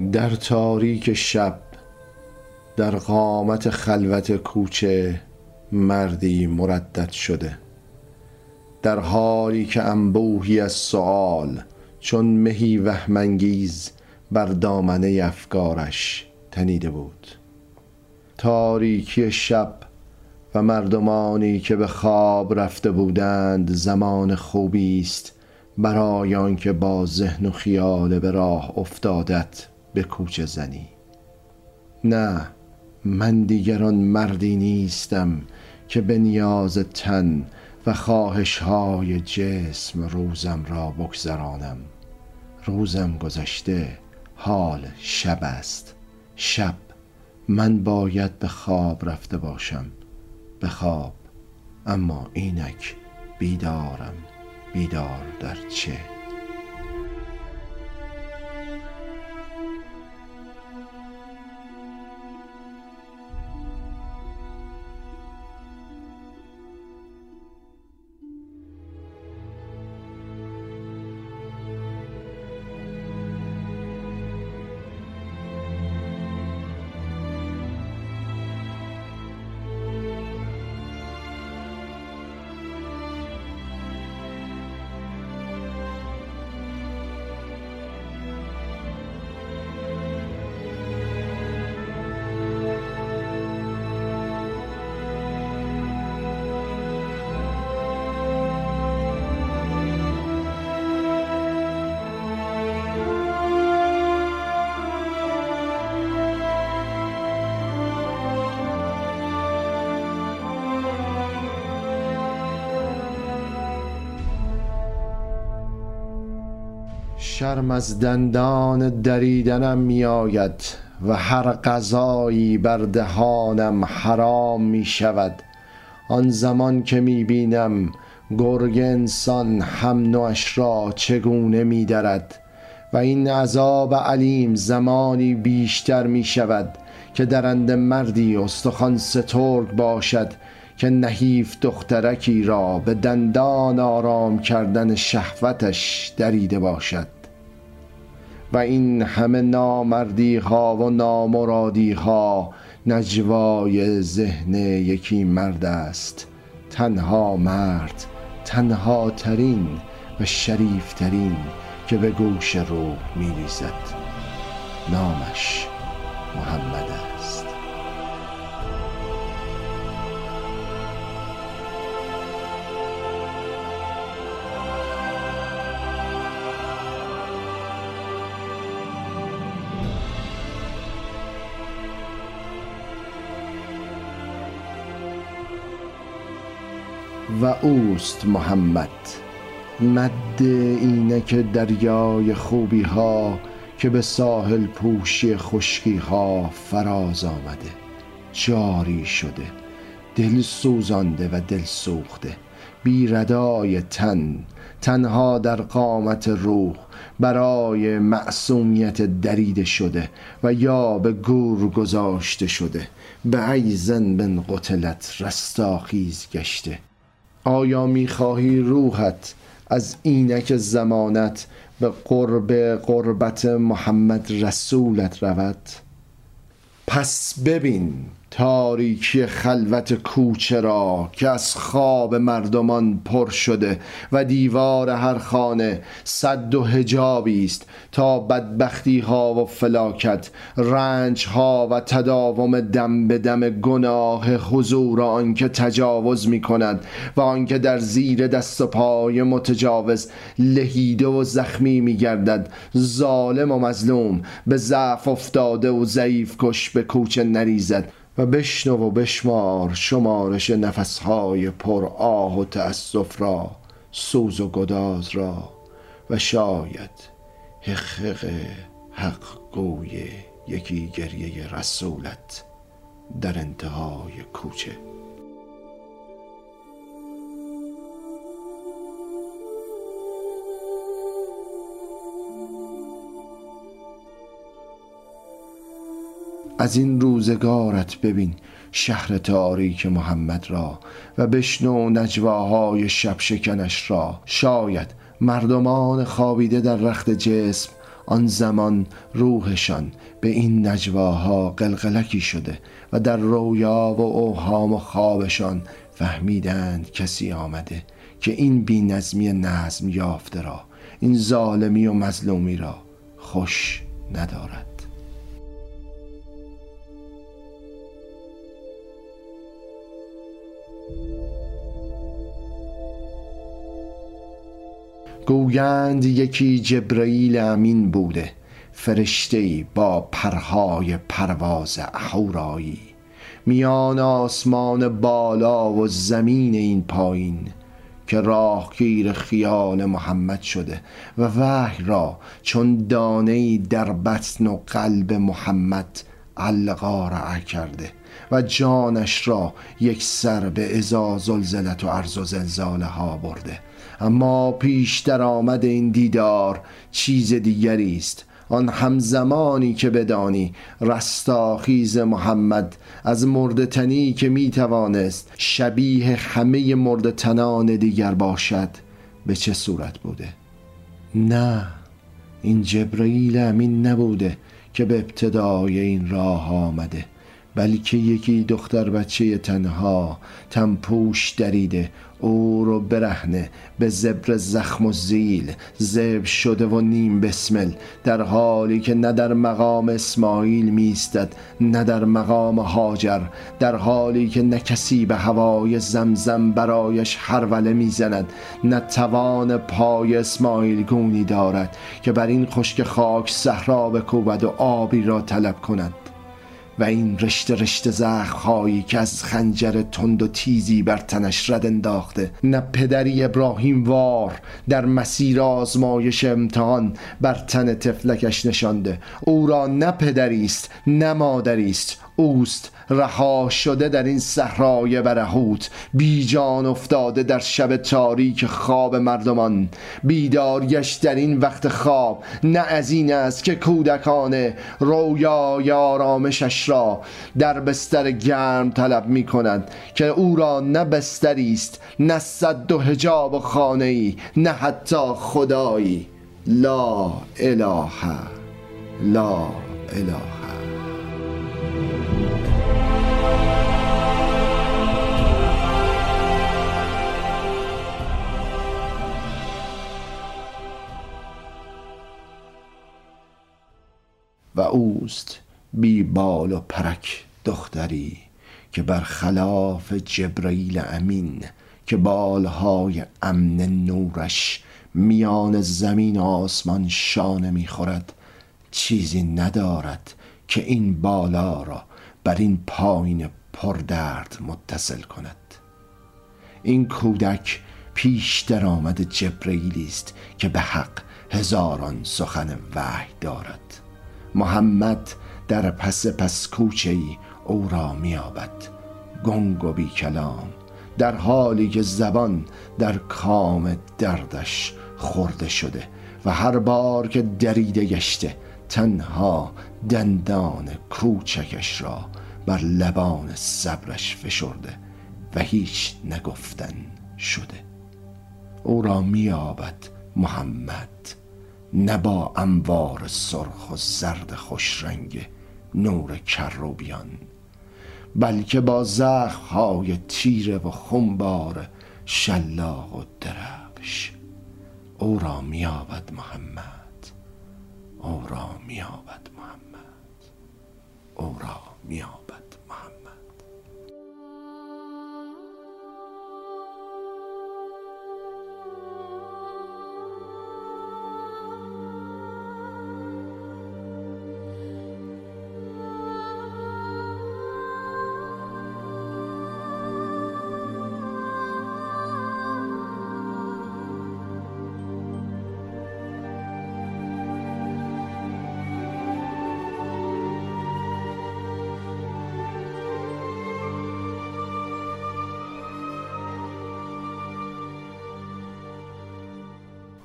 در تاریک شب در قامت خلوت کوچه مردی مردد شده. در حالی که انبوهی از سؤال چون مهی وهمانگیز بر دامنه افکارش تنیده بود. تاریکی شب و مردمانی که به خواب رفته بودند زمان خوبی است برای آنکه با ذهن و خیال به راه افتادت. به کوچه زنی. نه من دیگر آن مردی نیستم که به نیاز تن و خواهش های جسم روزم را بگذرانم. روزم گذشته حال شب است. شب من باید به خواب رفته باشم. به خواب اما اینک بیدارم. بیدار در چه؟ شرم از دندان دریدنم می آید و هر غذایی بر دهانم حرام می شود آن زمان که می بینم گرگ انسان هم نوش را چگونه می درد و این عذاب علیم زمانی بیشتر می شود که درنده مردی استخوان سترگ باشد که نحیف دخترکی را به دندان آرام کردن شهوتش دریده باشد. و این همه نامردی ها و نامرادی ها نجوای ذهن یکی مرد است. تنها مرد تنها ترین و شریف ترین که به گوش روح می نامش محمد است. و اوست محمد. مد اینک دریای خوبی ها که به ساحل پوشی خشکی ها فراز آمده. جاری شده دل سوزانده و دل سوخته. بی ردای تن تنها در قامت روح برای معصومیت دریده شده و یا به گور گذاشته شده. به ای زن بن قتلت رستاخیز گشته. آیا می‌خواهی روحت از اینک زمانت به قرب قربت محمد رسولت رود؟ پس ببین تاریکی خلوت کوچه را که از خواب مردمان پر شده و دیوار هر خانه صد و حجابی است تا بدبختی ها و فلاکت رنج ها و تداوم دم به دم گناه حضور آنکه تجاوز می کند و آنکه در زیر دست و پای متجاوز لهیده و زخمی می گردد ظالم و مظلوم به ضعف افتاده و ضعیف کش به کوچه نریزد. و بشنو و بشمار شمارش نفسهای پر آه و تأسف را سوز و گداز را و شاید حقق حق گوی یکی گریه رسولت در انتهای کوچه. از این روزگارت ببین شهر تاریک محمد را و بشنو نجواهای شب شکنش را. شاید مردمان خوابیده در رخت جسم آن زمان روحشان به این نجواها قلقلکی شده و در رویا و اوهام و خوابشان فهمیدند کسی آمده که این بی نظمی نظم یافته را این ظالمی و مظلومی را خوش ندارد. گویند یکی جبرئیل امین بوده فرشته با پرهای پرواز اهورایی میان آسمان بالا و زمین این پایین که راهگیر خیال محمد شده و وحی را چون دانه در بطن و قلب محمد علقا کرده و جانش را یک سر به ازا زلزلت و عرض و زلزاله ها برده. اما پیش در آمد این دیدار چیز دیگری است. آن همزمانی که بدانی رستاخیز محمد از مردتنی که می توانست شبیه همه مردتنان دیگر باشد به چه صورت بوده؟ نه این جبرئیل امین نبوده که به ابتدای این راه آمده. بلکه یکی دختر بچه تنها تنپوش دریده او رو برهنه به زبر زخم و زیل زب شده و نیم بسمل. در حالی که نه در مقام اسماعیل میستد نه در مقام هاجر در حالی که نه کسی به هوای زمزم برایش هروله می‌زند نه توان پای اسماعیل گونی دارد که بر این خشک خاک صحرا بکوبد و آبی را طلب کند. و این رشته رشته زخمهایی که از خنجر تند و تیزی بر تنش رد انداخته نه پدری ابراهیم وار در مسیر آزمایش امتحان بر تن تفلکش نشانده. او را نه پدری است نه مادری است. اوست رها شده در این صحرای برهوت بیجان افتاده در شب تاریک خواب مردمان. بیدار گشت در این وقت خواب نه از این است که کودکان رویای آرامشش را در بستر گرم طلب می کند که او را نه بستری است نه صد و حجاب خانه ای نه حتی خدایی. لا اله لا اله. اوست بی بال و پرک دختری که بر خلاف جبرئیل امین که بالهای امن نورش میان زمین و آسمان شانه می‌خورد چیزی ندارد که این بالا را بر این پایین پردرد متصل کند. این کودک پیش در آمد جبرئیلی است که به حق هزاران سخن وحی دارد. محمد در پس پس کوچه ای او را میابد گنگ و بی کلام در حالی که زبان در کام دردش خورده شده و هر بار که دریده گشته تنها دندان کوچکش را بر لبان صبرش فشرده و هیچ نگفتن شده. او را میابد محمد. نه با انوار سرخ و زرد خوش رنگ نور کروبیان بلکه با های تیره و خونبار شلاق و درفش او را میابد محمد او را میابد محمد او را میابد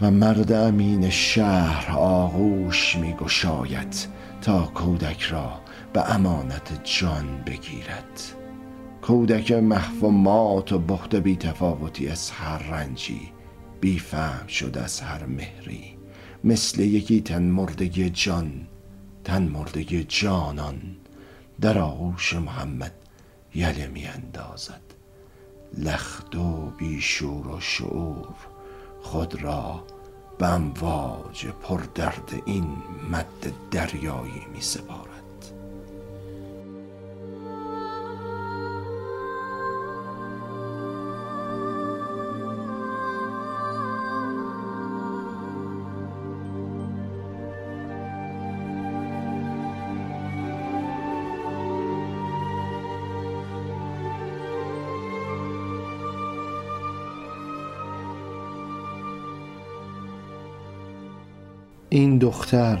و مرد امین شهر آغوش می گشاید تا کودک را به امانت جان بگیرد. کودک محو و مات و بخت بی تفاوتی از هر رنجی بی فهم شد از هر مهری. مثل یکی تن مرده جان تن مرده جانان در آغوش محمد یله می اندازد. لخت و بیشور و شعور خود را به امواج پردرد این مد دریایی می سپارد. این دختر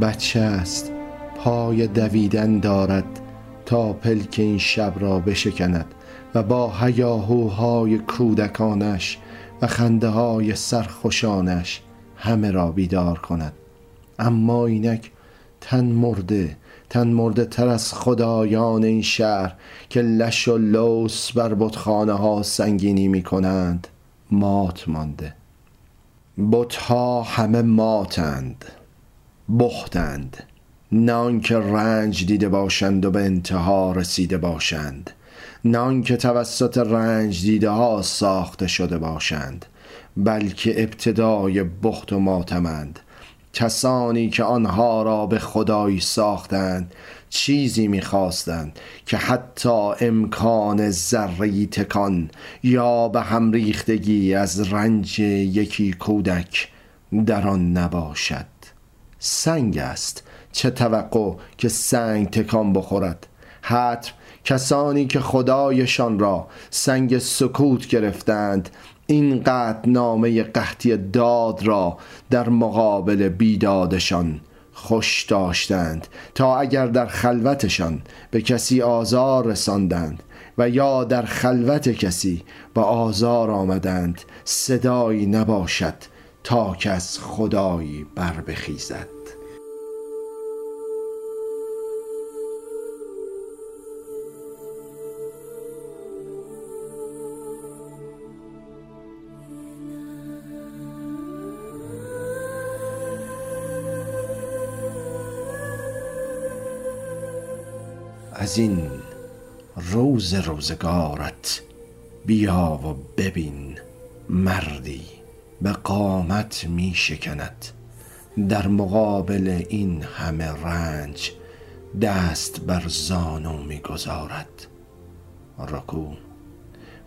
بچه است پای دویدن دارد تا پلک این شب را بشکند و با هیاهوهای کودکانش و خنده های سرخوشانش همه را بیدار کند. اما اینک تن مرده تن مرده تر از خدایان این شهر که لش و لوس بر بتخانه ها سنگینی می کنند مات مانده. بتها همه ماتند بختند نه که رنج دیده باشند و به انتها رسیده باشند. نه که توسط رنج دیده ها ساخته شده باشند بلکه ابتدای بخت و ماتمند. کسانی که آنها را به خدایی ساختند چیزی می‌خواستند که حتی امکان ذره تکان یا به هم ریختگی از رنج یکی کودک در آن نباشد. سنگ است. چه توقع که سنگ تکان بخورد؟ حتم کسانی که خدایشان را سنگ سکوت گرفتند این قطع نامه قحطی داد را در مقابل بیدادشان خوش داشتند تا اگر در خلوتشان به کسی آزار رساندند و یا در خلوت کسی با آزار آمدند صدایی نباشد تا که خدایی بر بخیزد از این روز روزگارت بیا و ببین مردی به قامت می شکند. در مقابل این همه رنج دست بر زانو می گذارد. رکو.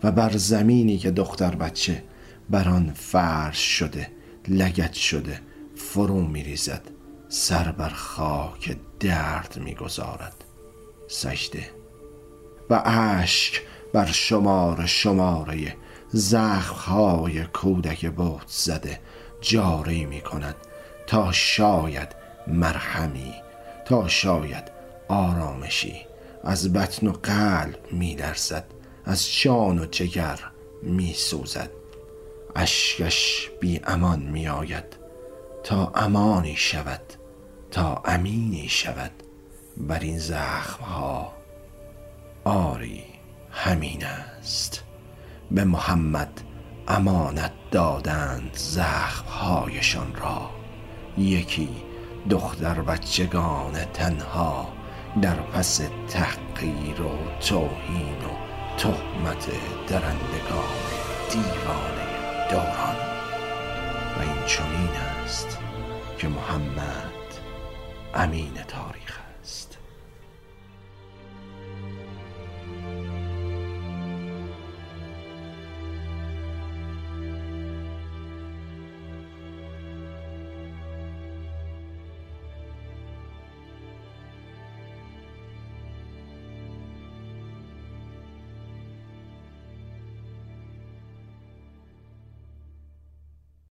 و بر زمینی که دختر بچه بر آن فرش شده لگت شده فرو می ریزد. سر بر خاک درد می گذارد. سجده و اشک بر شمار شماره زخمهای کودک بوت زده جاری می کند تا شاید مرهمی تا شاید آرامشی از بطن و قلب می درزد از جان و جگر می سوزد. اشکش بی امان می آید تا امانی شود تا امینی شود. بر این زخم ها آری همین است. به محمد امانت دادند زخم هایشان را. یکی دختر بچگان تنها در پس تحقیر و توهین و تهمت درندگان دیوانه دوران. و این چنین است که محمد امین تاریخ